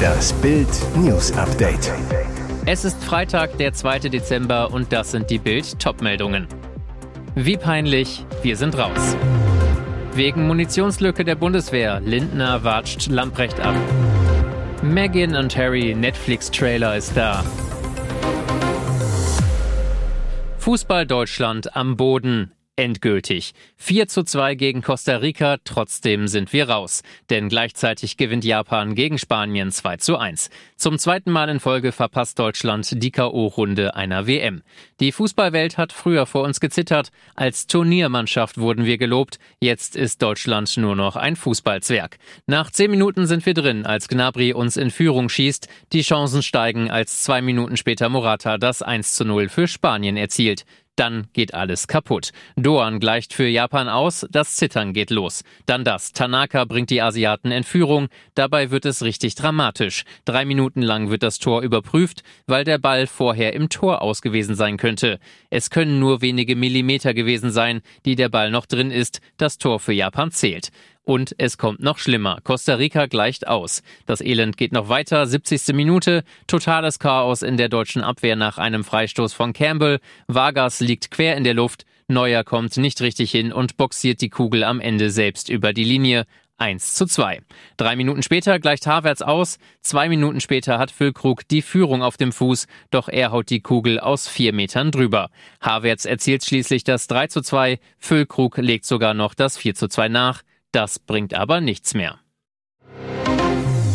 Das Bild News Update. Es ist Freitag, der 2. Dezember und das sind die Bild Topmeldungen. Wie peinlich, wir sind raus. Wegen Munitionslücke der Bundeswehr, Lindner watscht Lamprecht ab. Megan und Harry Netflix-Trailer ist da. Fußball Deutschland am Boden endgültig. 4 zu 2 gegen Costa Rica, trotzdem sind wir raus. Denn gleichzeitig gewinnt Japan gegen Spanien 2 zu 1. Zum zweiten Mal in Folge verpasst Deutschland die K.O.-Runde einer WM. Die Fußballwelt hat früher vor uns gezittert. Als Turniermannschaft wurden wir gelobt. Jetzt ist Deutschland nur noch ein Fußballzwerg. Nach 10 Minuten sind wir drin, als Gnabry uns in Führung schießt. Die Chancen steigen, als zwei Minuten später Morata das 1 zu 0 für Spanien erzielt. Dann geht alles kaputt. Doan gleicht für Japan aus, das Zittern geht los. Dann das. Tanaka bringt die Asiaten in Führung. Dabei wird es richtig dramatisch. Drei Minuten lang wird das Tor überprüft, weil der Ball vorher im Tor ausgewiesen sein könnte. Es können nur wenige Millimeter gewesen sein, die der Ball noch drin ist. Das Tor für Japan zählt. Und es kommt noch schlimmer. Costa Rica gleicht aus. Das Elend geht noch weiter. 70. Minute. Totales Chaos in der deutschen Abwehr nach einem Freistoß von Campbell. Vargas liegt quer in der Luft. Neuer kommt nicht richtig hin und boxiert die Kugel am Ende selbst über die Linie. 1 zu 2. Drei Minuten später gleicht Havertz aus. Zwei Minuten später hat Füllkrug die Führung auf dem Fuß, doch er haut die Kugel aus vier Metern drüber. Havertz erzielt schließlich das 3 zu 2. Füllkrug legt sogar noch das 4 zu 2 nach. Das bringt aber nichts mehr.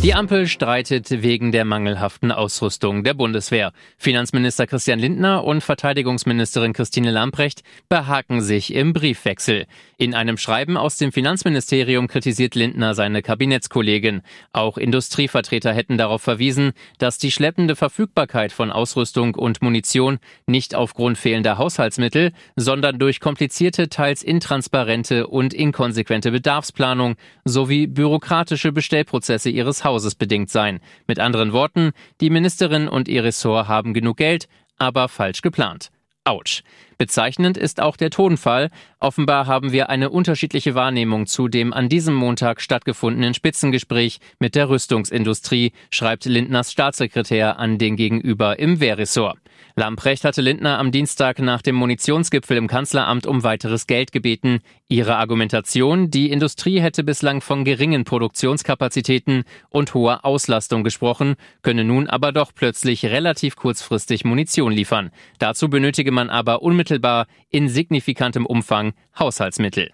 Die Ampel streitet wegen der mangelhaften Ausrüstung der Bundeswehr. Finanzminister Christian Lindner und Verteidigungsministerin Christine Lamprecht behaken sich im Briefwechsel. In einem Schreiben aus dem Finanzministerium kritisiert Lindner seine Kabinettskollegin. Auch Industrievertreter hätten darauf verwiesen, dass die schleppende Verfügbarkeit von Ausrüstung und Munition nicht aufgrund fehlender Haushaltsmittel, sondern durch komplizierte, teils intransparente und inkonsequente Bedarfsplanung sowie bürokratische Bestellprozesse ihres Hauses bedingt sein. Mit anderen Worten, die Ministerin und ihr Ressort haben genug Geld, aber falsch geplant. Autsch. Bezeichnend ist auch der Tonfall. Offenbar haben wir eine unterschiedliche Wahrnehmung zu dem an diesem Montag stattgefundenen Spitzengespräch mit der Rüstungsindustrie, schreibt Lindners Staatssekretär an den Gegenüber im Wehrressort. Lamprecht hatte Lindner am Dienstag nach dem Munitionsgipfel im Kanzleramt um weiteres Geld gebeten. Ihre Argumentation, die Industrie hätte bislang von geringen Produktionskapazitäten und hoher Auslastung gesprochen, könne nun aber doch plötzlich relativ kurzfristig Munition liefern. Dazu benötige man aber unmittelbar in signifikantem Umfang Haushaltsmittel.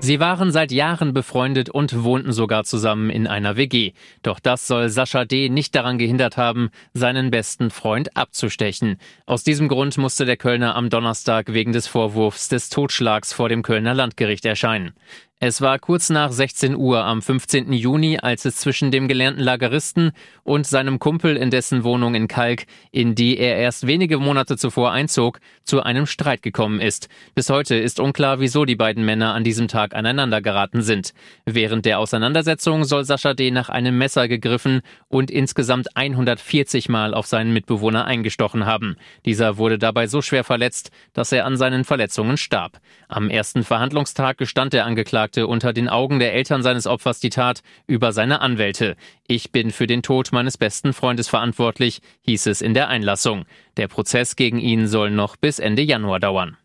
Sie waren seit Jahren befreundet und wohnten sogar zusammen in einer WG. Doch das soll Sascha D. nicht daran gehindert haben, seinen besten Freund abzustechen. Aus diesem Grund musste der Kölner am Donnerstag wegen des Vorwurfs des Totschlags vor dem Kölner Landgericht erscheinen. Es war kurz nach 16 Uhr am 15. Juni, als es zwischen dem gelernten Lageristen und seinem Kumpel in dessen Wohnung in Kalk, in die er erst wenige Monate zuvor einzog, zu einem Streit gekommen ist. Bis heute ist unklar, wieso die beiden Männer an diesem Tag aneinander geraten sind. Während der Auseinandersetzung soll Sascha D. nach einem Messer gegriffen und insgesamt 140 Mal auf seinen Mitbewohner eingestochen haben. Dieser wurde dabei so schwer verletzt, dass er an seinen Verletzungen starb. Am ersten Verhandlungstag gestand der Angeklagte sagte unter den Augen der Eltern seines Opfers die Tat über seine Anwälte. Ich bin für den Tod meines besten Freundes verantwortlich, hieß es in der Einlassung. Der Prozess gegen ihn soll noch bis Ende Januar dauern.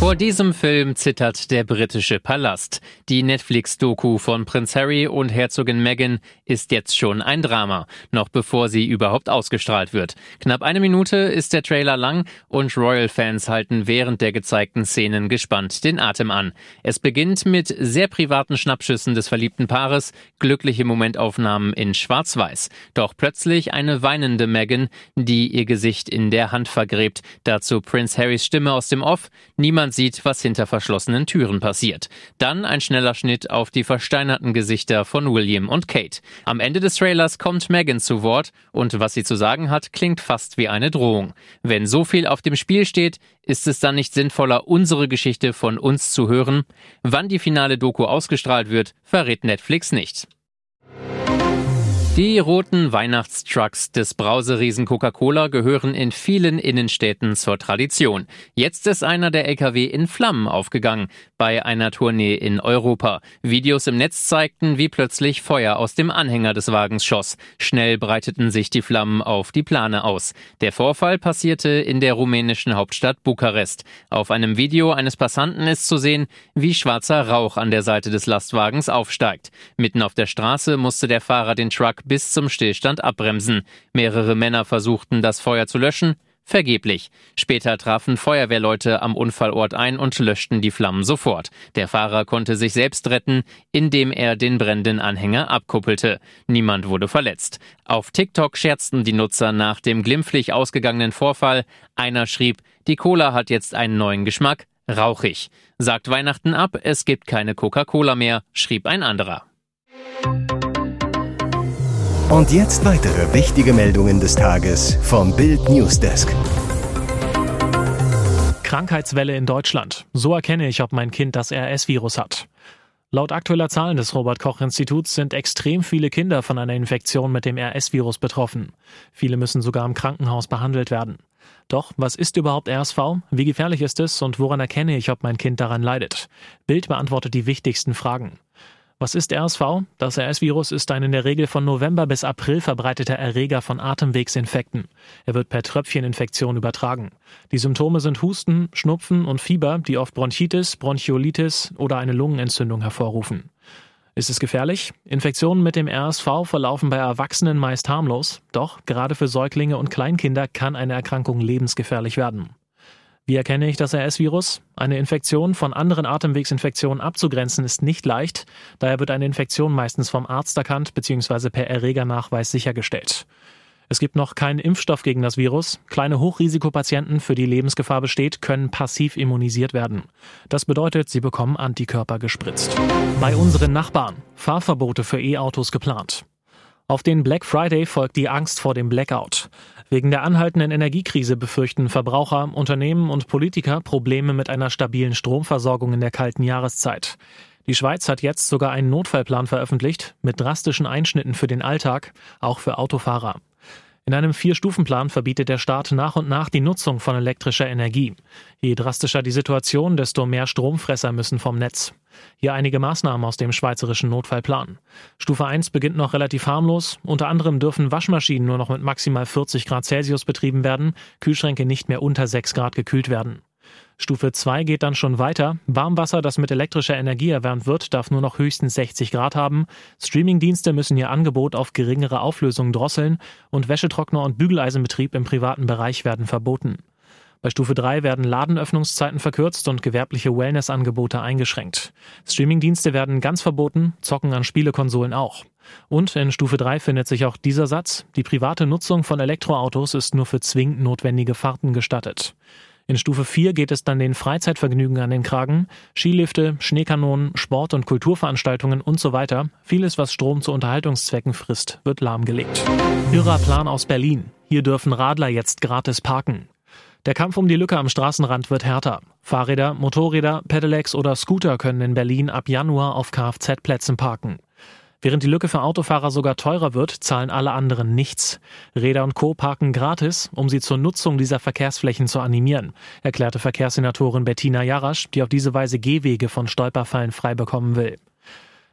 Vor diesem Film zittert der britische Palast. Die Netflix-Doku von Prinz Harry und Herzogin Meghan ist jetzt schon ein Drama, noch bevor sie überhaupt ausgestrahlt wird. Knapp eine Minute ist der Trailer lang und Royal-Fans halten während der gezeigten Szenen gespannt den Atem an. Es beginnt mit sehr privaten Schnappschüssen des verliebten Paares, glückliche Momentaufnahmen in Schwarz-Weiß. Doch plötzlich eine weinende Meghan, die ihr Gesicht in der Hand vergräbt. Dazu Prinz Harrys Stimme aus dem Off. Niemand Niemand sieht, was hinter verschlossenen Türen passiert. Dann ein schneller Schnitt auf die versteinerten Gesichter von William und Kate. Am Ende des Trailers kommt Megan zu Wort und was sie zu sagen hat, klingt fast wie eine Drohung. Wenn so viel auf dem Spiel steht, ist es dann nicht sinnvoller, unsere Geschichte von uns zu hören? Wann die finale Doku ausgestrahlt wird, verrät Netflix nicht. Die roten Weihnachtstrucks des Brauseriesen Coca-Cola gehören in vielen Innenstädten zur Tradition. Jetzt ist einer der LKW in Flammen aufgegangen bei einer Tournee in Europa. Videos im Netz zeigten, wie plötzlich Feuer aus dem Anhänger des Wagens schoss. Schnell breiteten sich die Flammen auf die Plane aus. Der Vorfall passierte in der rumänischen Hauptstadt Bukarest. Auf einem Video eines Passanten ist zu sehen, wie schwarzer Rauch an der Seite des Lastwagens aufsteigt. Mitten auf der Straße musste der Fahrer den Truck bis zum Stillstand abbremsen. Mehrere Männer versuchten, das Feuer zu löschen. Vergeblich. Später trafen Feuerwehrleute am Unfallort ein und löschten die Flammen sofort. Der Fahrer konnte sich selbst retten, indem er den brennenden Anhänger abkuppelte. Niemand wurde verletzt. Auf TikTok scherzten die Nutzer nach dem glimpflich ausgegangenen Vorfall. Einer schrieb, die Cola hat jetzt einen neuen Geschmack, rauchig. Sagt Weihnachten ab, es gibt keine Coca-Cola mehr, schrieb ein anderer. Und jetzt weitere wichtige Meldungen des Tages vom Bild Newsdesk. Krankheitswelle in Deutschland. So erkenne ich, ob mein Kind das RS-Virus hat. Laut aktueller Zahlen des Robert Koch Instituts sind extrem viele Kinder von einer Infektion mit dem RS-Virus betroffen. Viele müssen sogar im Krankenhaus behandelt werden. Doch, was ist überhaupt RSV? Wie gefährlich ist es und woran erkenne ich, ob mein Kind daran leidet? Bild beantwortet die wichtigsten Fragen. Was ist RSV? Das RS-Virus ist ein in der Regel von November bis April verbreiteter Erreger von Atemwegsinfekten. Er wird per Tröpfcheninfektion übertragen. Die Symptome sind Husten, Schnupfen und Fieber, die oft Bronchitis, Bronchiolitis oder eine Lungenentzündung hervorrufen. Ist es gefährlich? Infektionen mit dem RSV verlaufen bei Erwachsenen meist harmlos, doch gerade für Säuglinge und Kleinkinder kann eine Erkrankung lebensgefährlich werden. Wie erkenne ich das RS-Virus? Eine Infektion von anderen Atemwegsinfektionen abzugrenzen ist nicht leicht, daher wird eine Infektion meistens vom Arzt erkannt bzw. per Erregernachweis sichergestellt. Es gibt noch keinen Impfstoff gegen das Virus. Kleine Hochrisikopatienten, für die Lebensgefahr besteht, können passiv immunisiert werden. Das bedeutet, sie bekommen Antikörper gespritzt. Bei unseren Nachbarn Fahrverbote für E-Autos geplant. Auf den Black Friday folgt die Angst vor dem Blackout. Wegen der anhaltenden Energiekrise befürchten Verbraucher, Unternehmen und Politiker Probleme mit einer stabilen Stromversorgung in der kalten Jahreszeit. Die Schweiz hat jetzt sogar einen Notfallplan veröffentlicht mit drastischen Einschnitten für den Alltag, auch für Autofahrer. In einem Vier-Stufen-Plan verbietet der Staat nach und nach die Nutzung von elektrischer Energie. Je drastischer die Situation, desto mehr Stromfresser müssen vom Netz. Hier einige Maßnahmen aus dem schweizerischen Notfallplan. Stufe 1 beginnt noch relativ harmlos. Unter anderem dürfen Waschmaschinen nur noch mit maximal 40 Grad Celsius betrieben werden, Kühlschränke nicht mehr unter 6 Grad gekühlt werden. Stufe 2 geht dann schon weiter. Warmwasser, das mit elektrischer Energie erwärmt wird, darf nur noch höchstens 60 Grad haben. Streamingdienste müssen ihr Angebot auf geringere Auflösung drosseln und Wäschetrockner und Bügeleisenbetrieb im privaten Bereich werden verboten. Bei Stufe 3 werden Ladenöffnungszeiten verkürzt und gewerbliche Wellnessangebote eingeschränkt. Streamingdienste werden ganz verboten, Zocken an Spielekonsolen auch. Und in Stufe 3 findet sich auch dieser Satz, die private Nutzung von Elektroautos ist nur für zwingend notwendige Fahrten gestattet. In Stufe 4 geht es dann den Freizeitvergnügen an den Kragen. Skilifte, Schneekanonen, Sport- und Kulturveranstaltungen und so weiter. Vieles, was Strom zu Unterhaltungszwecken frisst, wird lahmgelegt. Irrer Plan aus Berlin. Hier dürfen Radler jetzt gratis parken. Der Kampf um die Lücke am Straßenrand wird härter. Fahrräder, Motorräder, Pedelecs oder Scooter können in Berlin ab Januar auf Kfz-Plätzen parken. Während die Lücke für Autofahrer sogar teurer wird, zahlen alle anderen nichts. Räder und Co. parken gratis, um sie zur Nutzung dieser Verkehrsflächen zu animieren, erklärte Verkehrssenatorin Bettina Jarasch, die auf diese Weise Gehwege von Stolperfallen frei bekommen will.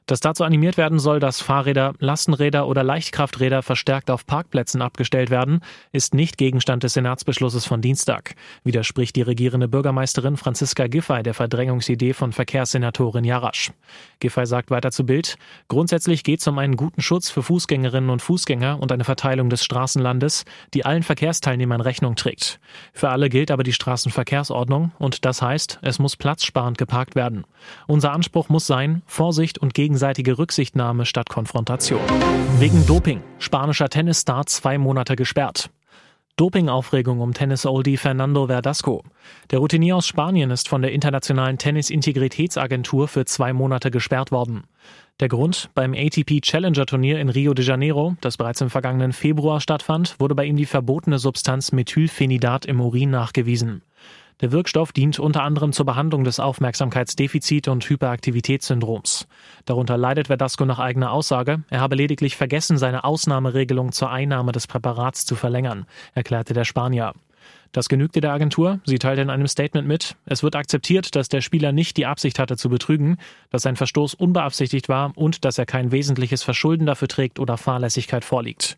Dass dazu animiert werden soll, dass Fahrräder, Lastenräder oder Leichtkrafträder verstärkt auf Parkplätzen abgestellt werden, ist nicht Gegenstand des Senatsbeschlusses von Dienstag, widerspricht die regierende Bürgermeisterin Franziska Giffey der Verdrängungsidee von Verkehrssenatorin Jarasch. Giffey sagt weiter zu Bild, grundsätzlich geht es um einen guten Schutz für Fußgängerinnen und Fußgänger und eine Verteilung des Straßenlandes, die allen Verkehrsteilnehmern Rechnung trägt. Für alle gilt aber die Straßenverkehrsordnung und das heißt, es muss platzsparend geparkt werden. Unser Anspruch muss sein, Vorsicht und Gegen gegenseitige Rücksichtnahme statt Konfrontation. Wegen Doping. Spanischer Tennisstar zwei Monate gesperrt. Dopingaufregung um Tennis-Oldie Fernando Verdasco. Der Routinier aus Spanien ist von der Internationalen Tennis-Integritätsagentur für zwei Monate gesperrt worden. Der Grund? Beim ATP Challenger Turnier in Rio de Janeiro, das bereits im vergangenen Februar stattfand, wurde bei ihm die verbotene Substanz Methylphenidat im Urin nachgewiesen. Der Wirkstoff dient unter anderem zur Behandlung des Aufmerksamkeitsdefizit- und Hyperaktivitätssyndroms. Darunter leidet Verdasco nach eigener Aussage. Er habe lediglich vergessen, seine Ausnahmeregelung zur Einnahme des Präparats zu verlängern, erklärte der Spanier. Das genügte der Agentur. Sie teilte in einem Statement mit, es wird akzeptiert, dass der Spieler nicht die Absicht hatte zu betrügen, dass sein Verstoß unbeabsichtigt war und dass er kein wesentliches Verschulden dafür trägt oder Fahrlässigkeit vorliegt.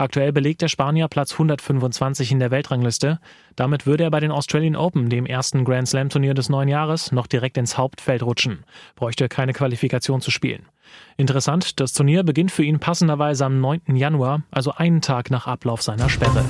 Aktuell belegt der Spanier Platz 125 in der Weltrangliste. Damit würde er bei den Australian Open, dem ersten Grand Slam Turnier des neuen Jahres, noch direkt ins Hauptfeld rutschen. Bräuchte keine Qualifikation zu spielen. Interessant, das Turnier beginnt für ihn passenderweise am 9. Januar, also einen Tag nach Ablauf seiner Sperre.